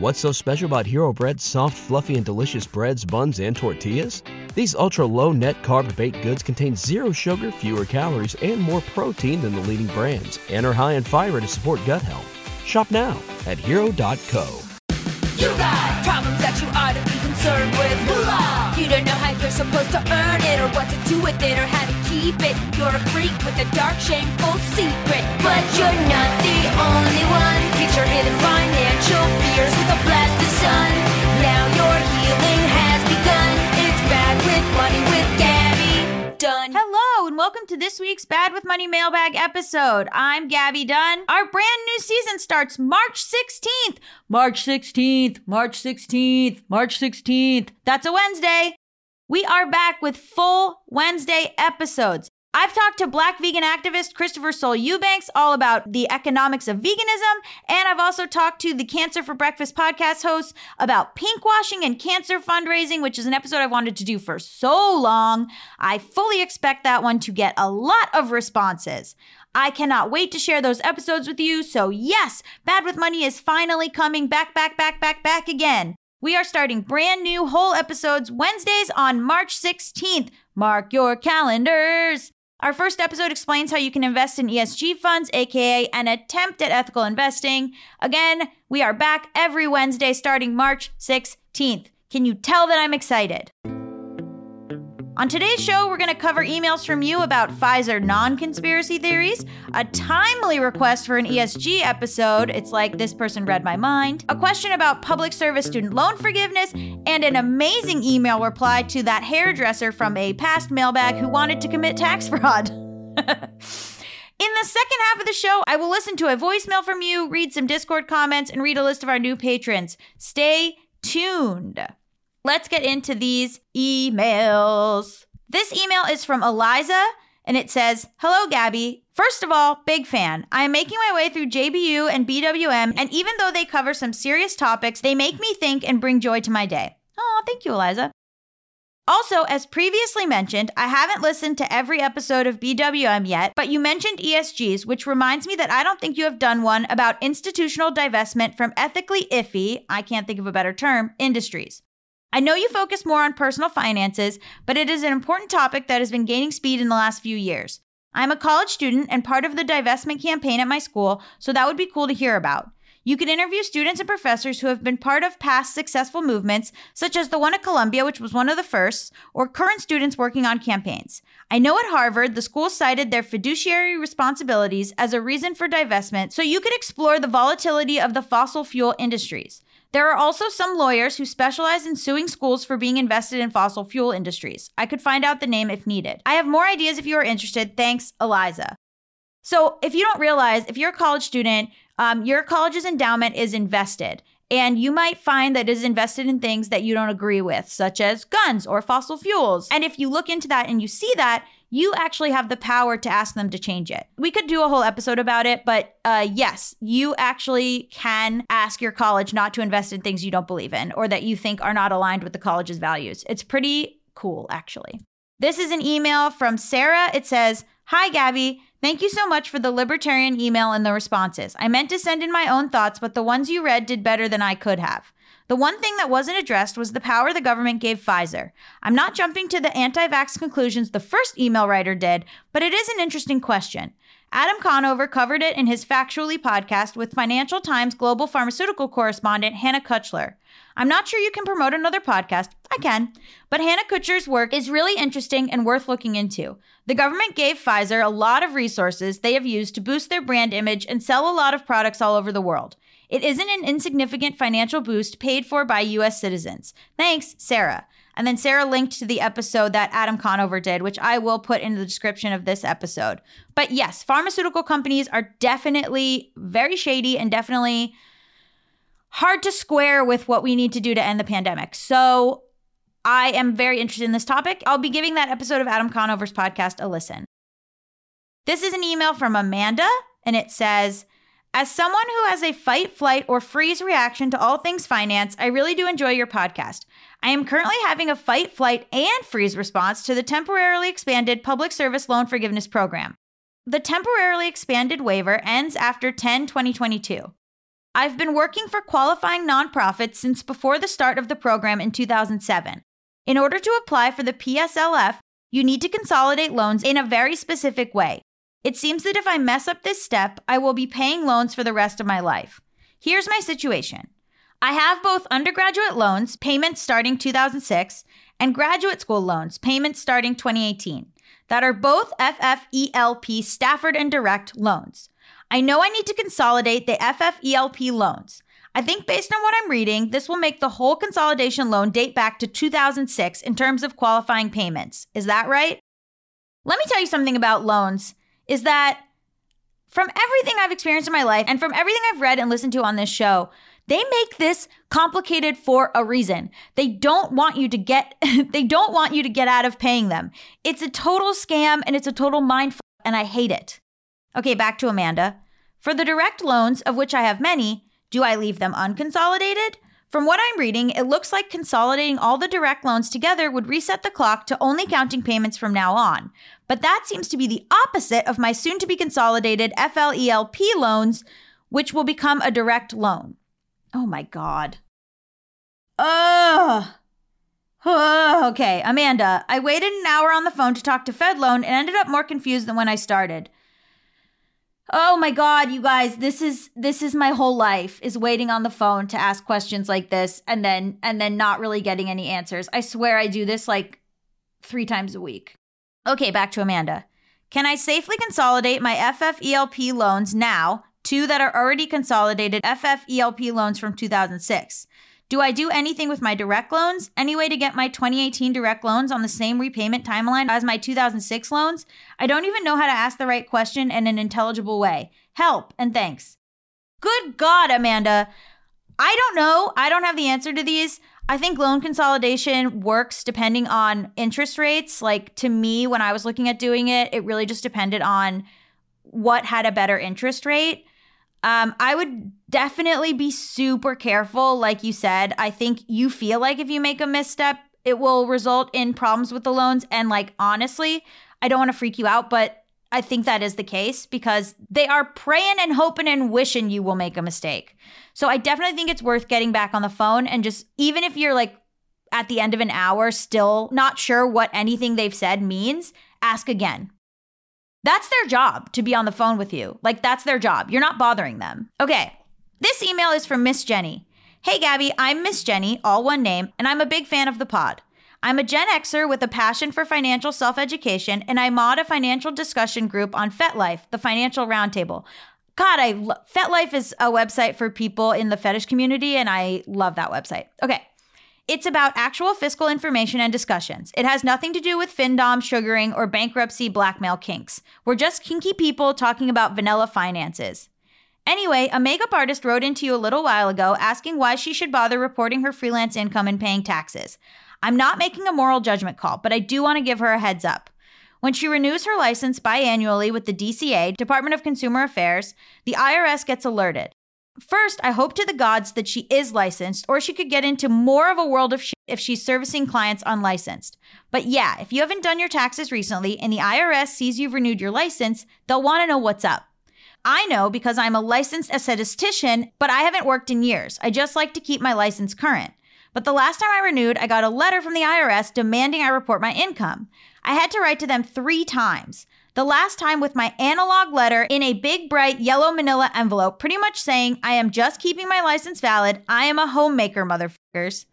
What's so special about Hero Bread's soft, fluffy, and delicious breads, buns, and tortillas? These ultra low net carb baked goods contain zero sugar, fewer calories, and more protein than the leading brands, and are high in fiber to support gut health. Shop now at hero.co. You got problems that you ought to be concerned with. You don't know how you're supposed to earn it, or what to do with it, or how to keep it. You're a freak with a dark, shameful secret. But you're not the only one. Get your hidden financial fears with a blast of sun. Now your healing has begun. It's bad with money with Gabby. Hello, and welcome to this week's Bad with Money mailbag episode. I'm Gabby Dunn. Our brand new season starts March 16th. March 16th, March 16th, March 16th. That's a Wednesday. We are back with full Wednesday episodes. I've talked to black vegan activist Christopher Soul Eubanks all about the economics of veganism, and I've also talked to the Cancer for Breakfast podcast host about pinkwashing and cancer fundraising, which is an episode I've wanted to do for so long. I fully expect that one to get a lot of responses. I cannot wait to share those episodes with you. So, yes, Bad with Money is finally coming back, back, back, back, back again. We are starting brand new whole episodes Wednesdays on March 16th. Mark your calendars. Our first episode explains how you can invest in ESG funds, aka an attempt at ethical investing. Again, we are back every Wednesday starting March 16th. Can you tell that I'm excited? On today's show, we're going to cover emails from you about Pfizer non conspiracy theories, a timely request for an ESG episode. It's like this person read my mind, a question about public service student loan forgiveness, and an amazing email reply to that hairdresser from a past mailbag who wanted to commit tax fraud. In the second half of the show, I will listen to a voicemail from you, read some Discord comments, and read a list of our new patrons. Stay tuned. Let's get into these emails. This email is from Eliza, and it says Hello, Gabby. First of all, big fan. I am making my way through JBU and BWM, and even though they cover some serious topics, they make me think and bring joy to my day. Oh, thank you, Eliza. Also, as previously mentioned, I haven't listened to every episode of BWM yet, but you mentioned ESGs, which reminds me that I don't think you have done one about institutional divestment from ethically iffy, I can't think of a better term, industries. I know you focus more on personal finances, but it is an important topic that has been gaining speed in the last few years. I'm a college student and part of the divestment campaign at my school, so that would be cool to hear about. You can interview students and professors who have been part of past successful movements, such as the one at Columbia, which was one of the first, or current students working on campaigns. I know at Harvard, the school cited their fiduciary responsibilities as a reason for divestment, so you could explore the volatility of the fossil fuel industries. There are also some lawyers who specialize in suing schools for being invested in fossil fuel industries. I could find out the name if needed. I have more ideas if you are interested. Thanks, Eliza. So, if you don't realize, if you're a college student, um, your college's endowment is invested. And you might find that it is invested in things that you don't agree with, such as guns or fossil fuels. And if you look into that and you see that, you actually have the power to ask them to change it. We could do a whole episode about it, but uh, yes, you actually can ask your college not to invest in things you don't believe in or that you think are not aligned with the college's values. It's pretty cool, actually. This is an email from Sarah. It says, Hi, Gabby. Thank you so much for the libertarian email and the responses. I meant to send in my own thoughts, but the ones you read did better than I could have. The one thing that wasn't addressed was the power the government gave Pfizer. I'm not jumping to the anti vax conclusions the first email writer did, but it is an interesting question. Adam Conover covered it in his Factually podcast with Financial Times global pharmaceutical correspondent Hannah Kuchler. I'm not sure you can promote another podcast. I can. But Hannah Kuchler's work is really interesting and worth looking into. The government gave Pfizer a lot of resources they have used to boost their brand image and sell a lot of products all over the world. It isn't an insignificant financial boost paid for by US citizens. Thanks, Sarah. And then Sarah linked to the episode that Adam Conover did, which I will put in the description of this episode. But yes, pharmaceutical companies are definitely very shady and definitely hard to square with what we need to do to end the pandemic. So I am very interested in this topic. I'll be giving that episode of Adam Conover's podcast a listen. This is an email from Amanda, and it says, as someone who has a fight, flight, or freeze reaction to all things finance, I really do enjoy your podcast. I am currently having a fight, flight, and freeze response to the temporarily expanded Public Service Loan Forgiveness Program. The temporarily expanded waiver ends after 10 2022. I've been working for qualifying nonprofits since before the start of the program in 2007. In order to apply for the PSLF, you need to consolidate loans in a very specific way. It seems that if I mess up this step, I will be paying loans for the rest of my life. Here's my situation I have both undergraduate loans, payments starting 2006, and graduate school loans, payments starting 2018, that are both FFELP Stafford and Direct loans. I know I need to consolidate the FFELP loans. I think based on what I'm reading, this will make the whole consolidation loan date back to 2006 in terms of qualifying payments. Is that right? Let me tell you something about loans is that from everything I've experienced in my life and from everything I've read and listened to on this show, they make this complicated for a reason. They don't want you to get they don't want you to get out of paying them. It's a total scam and it's a total mind f- and I hate it. Okay, back to Amanda. For the direct loans, of which I have many, do I leave them unconsolidated? From what I'm reading, it looks like consolidating all the direct loans together would reset the clock to only counting payments from now on. But that seems to be the opposite of my soon to be consolidated FFELP loans, which will become a direct loan. Oh my God. Ugh. Oh, okay, Amanda, I waited an hour on the phone to talk to FedLoan and ended up more confused than when I started. Oh my god, you guys, this is this is my whole life is waiting on the phone to ask questions like this and then and then not really getting any answers. I swear I do this like 3 times a week. Okay, back to Amanda. Can I safely consolidate my FFELP loans now, two that are already consolidated FFELP loans from 2006? Do I do anything with my direct loans? Any way to get my 2018 direct loans on the same repayment timeline as my 2006 loans? I don't even know how to ask the right question in an intelligible way. Help and thanks. Good God, Amanda. I don't know. I don't have the answer to these. I think loan consolidation works depending on interest rates. Like to me, when I was looking at doing it, it really just depended on what had a better interest rate. Um, I would definitely be super careful. Like you said, I think you feel like if you make a misstep, it will result in problems with the loans. And like, honestly, I don't want to freak you out, but I think that is the case because they are praying and hoping and wishing you will make a mistake. So I definitely think it's worth getting back on the phone and just, even if you're like at the end of an hour still not sure what anything they've said means, ask again. That's their job to be on the phone with you. Like, that's their job. You're not bothering them. Okay. This email is from Miss Jenny. Hey, Gabby, I'm Miss Jenny, all one name, and I'm a big fan of the pod. I'm a Gen Xer with a passion for financial self education, and I mod a financial discussion group on FetLife, the financial roundtable. God, I lo- FetLife is a website for people in the fetish community, and I love that website. Okay. It's about actual fiscal information and discussions. It has nothing to do with FinDom, sugaring, or bankruptcy blackmail kinks. We're just kinky people talking about vanilla finances. Anyway, a makeup artist wrote into you a little while ago asking why she should bother reporting her freelance income and paying taxes. I'm not making a moral judgment call, but I do want to give her a heads up. When she renews her license biannually with the DCA, Department of Consumer Affairs, the IRS gets alerted. First, I hope to the gods that she is licensed, or she could get into more of a world of shit if she's servicing clients unlicensed. But yeah, if you haven't done your taxes recently and the IRS sees you've renewed your license, they'll want to know what's up. I know because I'm a licensed esthetician, but I haven't worked in years. I just like to keep my license current. But the last time I renewed, I got a letter from the IRS demanding I report my income. I had to write to them three times. The last time with my analog letter in a big, bright yellow manila envelope, pretty much saying, I am just keeping my license valid. I am a homemaker, motherfuckers.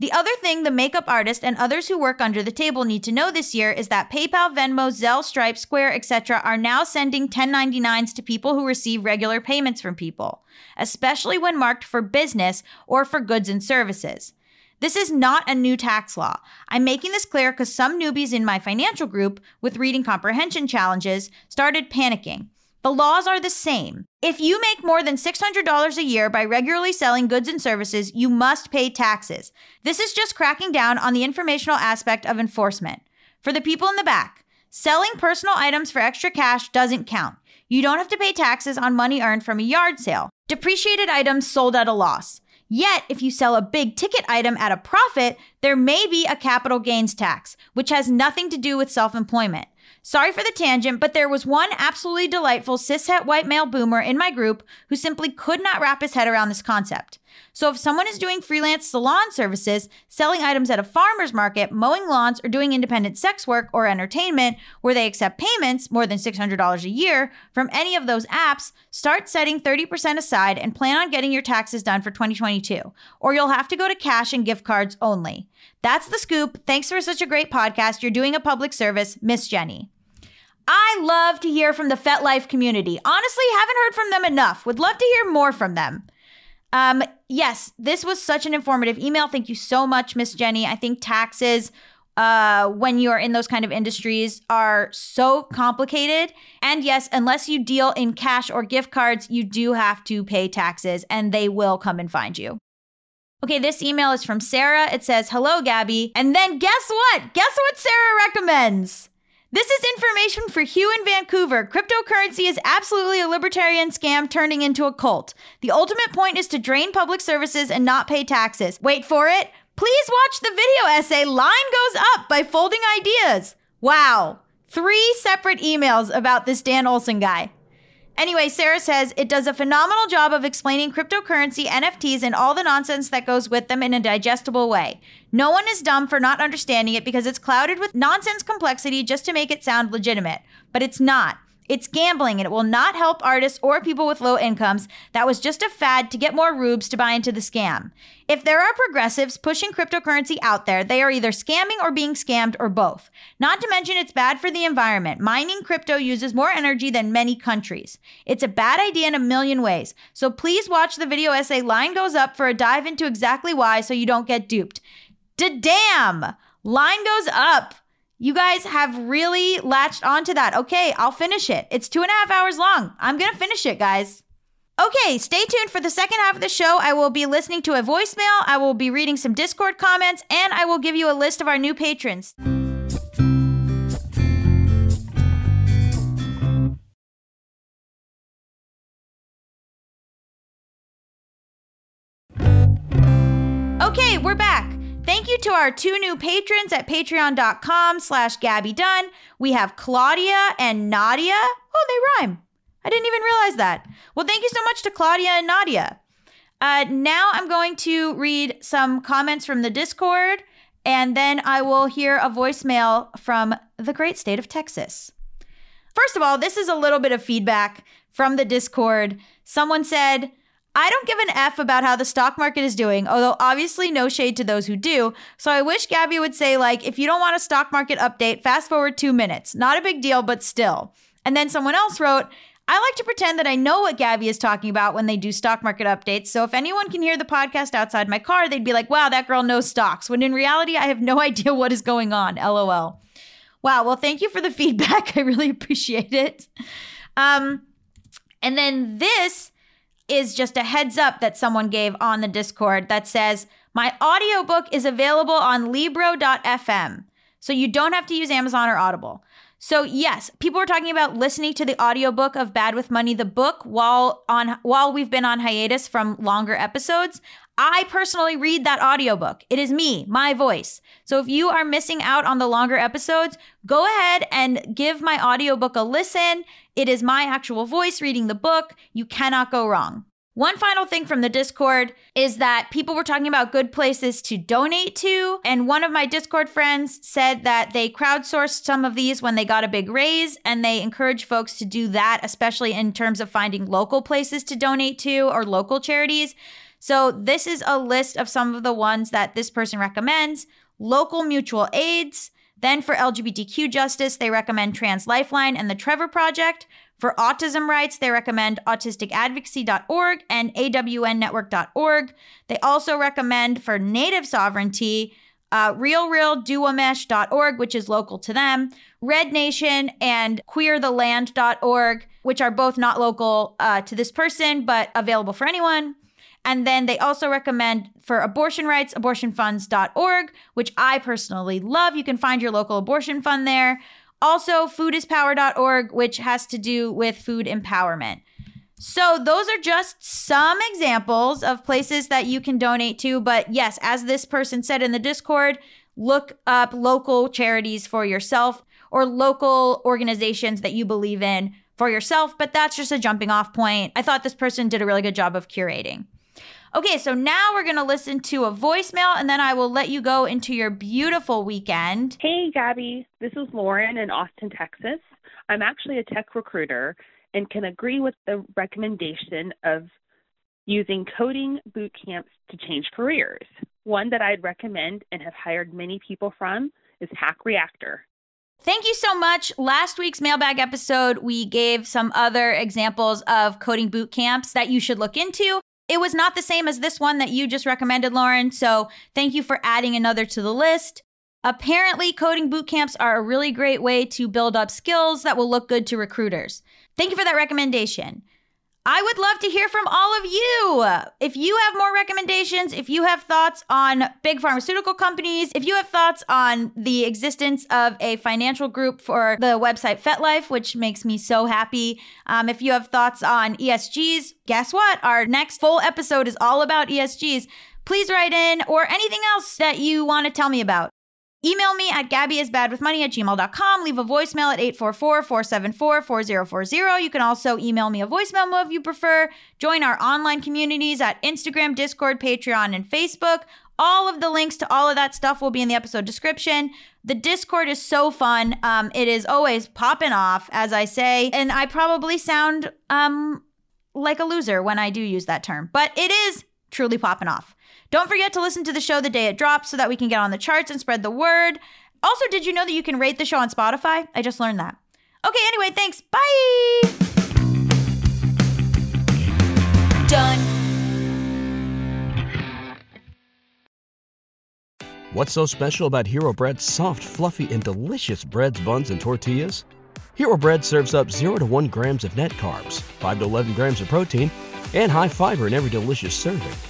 The other thing the makeup artist and others who work under the table need to know this year is that PayPal, Venmo, Zelle, Stripe, Square, etc. are now sending 1099s to people who receive regular payments from people, especially when marked for business or for goods and services. This is not a new tax law. I'm making this clear because some newbies in my financial group with reading comprehension challenges started panicking. The laws are the same. If you make more than $600 a year by regularly selling goods and services, you must pay taxes. This is just cracking down on the informational aspect of enforcement. For the people in the back, selling personal items for extra cash doesn't count. You don't have to pay taxes on money earned from a yard sale. Depreciated items sold at a loss. Yet, if you sell a big ticket item at a profit, there may be a capital gains tax, which has nothing to do with self employment. Sorry for the tangent, but there was one absolutely delightful cishet white male boomer in my group who simply could not wrap his head around this concept. So if someone is doing freelance salon services, selling items at a farmer's market, mowing lawns, or doing independent sex work or entertainment where they accept payments more than $600 a year from any of those apps, start setting 30% aside and plan on getting your taxes done for 2022, or you'll have to go to cash and gift cards only. That's the scoop. Thanks for such a great podcast. You're doing a public service, Miss Jenny. I love to hear from the FetLife community. Honestly, haven't heard from them enough. Would love to hear more from them. Um, yes, this was such an informative email. Thank you so much, Miss Jenny. I think taxes uh, when you're in those kind of industries are so complicated. And yes, unless you deal in cash or gift cards, you do have to pay taxes and they will come and find you. Okay, this email is from Sarah. It says, Hello, Gabby. And then guess what? Guess what Sarah recommends? This is information for Hugh in Vancouver. Cryptocurrency is absolutely a libertarian scam turning into a cult. The ultimate point is to drain public services and not pay taxes. Wait for it. Please watch the video essay Line Goes Up by Folding Ideas. Wow. Three separate emails about this Dan Olson guy. Anyway, Sarah says it does a phenomenal job of explaining cryptocurrency, NFTs, and all the nonsense that goes with them in a digestible way. No one is dumb for not understanding it because it's clouded with nonsense complexity just to make it sound legitimate. But it's not. It's gambling and it will not help artists or people with low incomes. That was just a fad to get more rubes to buy into the scam. If there are progressives pushing cryptocurrency out there, they are either scamming or being scammed or both. Not to mention it's bad for the environment. Mining crypto uses more energy than many countries. It's a bad idea in a million ways. So please watch the video essay Line Goes Up for a dive into exactly why so you don't get duped. Da-damn! Line goes up. You guys have really latched onto that. Okay, I'll finish it. It's two and a half hours long. I'm going to finish it, guys. Okay, stay tuned for the second half of the show. I will be listening to a voicemail, I will be reading some Discord comments, and I will give you a list of our new patrons. To our two new patrons at patreon.com slash Gabby Dunn. We have Claudia and Nadia. Oh, they rhyme. I didn't even realize that. Well, thank you so much to Claudia and Nadia. Uh, now I'm going to read some comments from the Discord, and then I will hear a voicemail from the great state of Texas. First of all, this is a little bit of feedback from the Discord. Someone said, I don't give an F about how the stock market is doing, although obviously no shade to those who do. So I wish Gabby would say, like, if you don't want a stock market update, fast forward two minutes. Not a big deal, but still. And then someone else wrote, I like to pretend that I know what Gabby is talking about when they do stock market updates. So if anyone can hear the podcast outside my car, they'd be like, wow, that girl knows stocks. When in reality, I have no idea what is going on. LOL. Wow. Well, thank you for the feedback. I really appreciate it. Um, and then this is just a heads up that someone gave on the Discord that says, My audiobook is available on Libro.fm. So you don't have to use Amazon or Audible. So yes, people were talking about listening to the audiobook of Bad with Money, the book, while on while we've been on hiatus from longer episodes. I personally read that audiobook. It is me, my voice. So if you are missing out on the longer episodes, go ahead and give my audiobook a listen. It is my actual voice reading the book. You cannot go wrong. One final thing from the Discord is that people were talking about good places to donate to. And one of my Discord friends said that they crowdsourced some of these when they got a big raise, and they encourage folks to do that, especially in terms of finding local places to donate to or local charities. So, this is a list of some of the ones that this person recommends local mutual aids. Then, for LGBTQ justice, they recommend Trans Lifeline and the Trevor Project. For autism rights, they recommend autisticadvocacy.org and awnnetwork.org. They also recommend for native sovereignty uh, realrentduwamish.org, which is local to them, Red Nation and queertheland.org, which are both not local uh, to this person, but available for anyone. And then they also recommend for abortion rights, abortionfunds.org, which I personally love. You can find your local abortion fund there. Also, foodispower.org, which has to do with food empowerment. So, those are just some examples of places that you can donate to. But yes, as this person said in the Discord, look up local charities for yourself or local organizations that you believe in for yourself. But that's just a jumping off point. I thought this person did a really good job of curating. Okay, so now we're going to listen to a voicemail and then I will let you go into your beautiful weekend. Hey, Gabby. This is Lauren in Austin, Texas. I'm actually a tech recruiter and can agree with the recommendation of using coding boot camps to change careers. One that I'd recommend and have hired many people from is Hack Reactor. Thank you so much. Last week's mailbag episode, we gave some other examples of coding boot camps that you should look into. It was not the same as this one that you just recommended, Lauren. So thank you for adding another to the list. Apparently, coding boot camps are a really great way to build up skills that will look good to recruiters. Thank you for that recommendation. I would love to hear from all of you. If you have more recommendations, if you have thoughts on big pharmaceutical companies, if you have thoughts on the existence of a financial group for the website FetLife, which makes me so happy, um, if you have thoughts on ESGs, guess what? Our next full episode is all about ESGs. Please write in or anything else that you want to tell me about. Email me at gabbyisbadwithmoney at gmail.com. Leave a voicemail at 844-474-4040. You can also email me a voicemail if you prefer. Join our online communities at Instagram, Discord, Patreon, and Facebook. All of the links to all of that stuff will be in the episode description. The Discord is so fun. Um, it is always popping off, as I say, and I probably sound um, like a loser when I do use that term, but it is truly popping off. Don't forget to listen to the show the day it drops so that we can get on the charts and spread the word. Also, did you know that you can rate the show on Spotify? I just learned that. Okay, anyway, thanks. Bye. Done. What's so special about Hero Bread's soft, fluffy, and delicious breads, buns, and tortillas? Hero Bread serves up 0 to 1 grams of net carbs, 5 to 11 grams of protein, and high fiber in every delicious serving.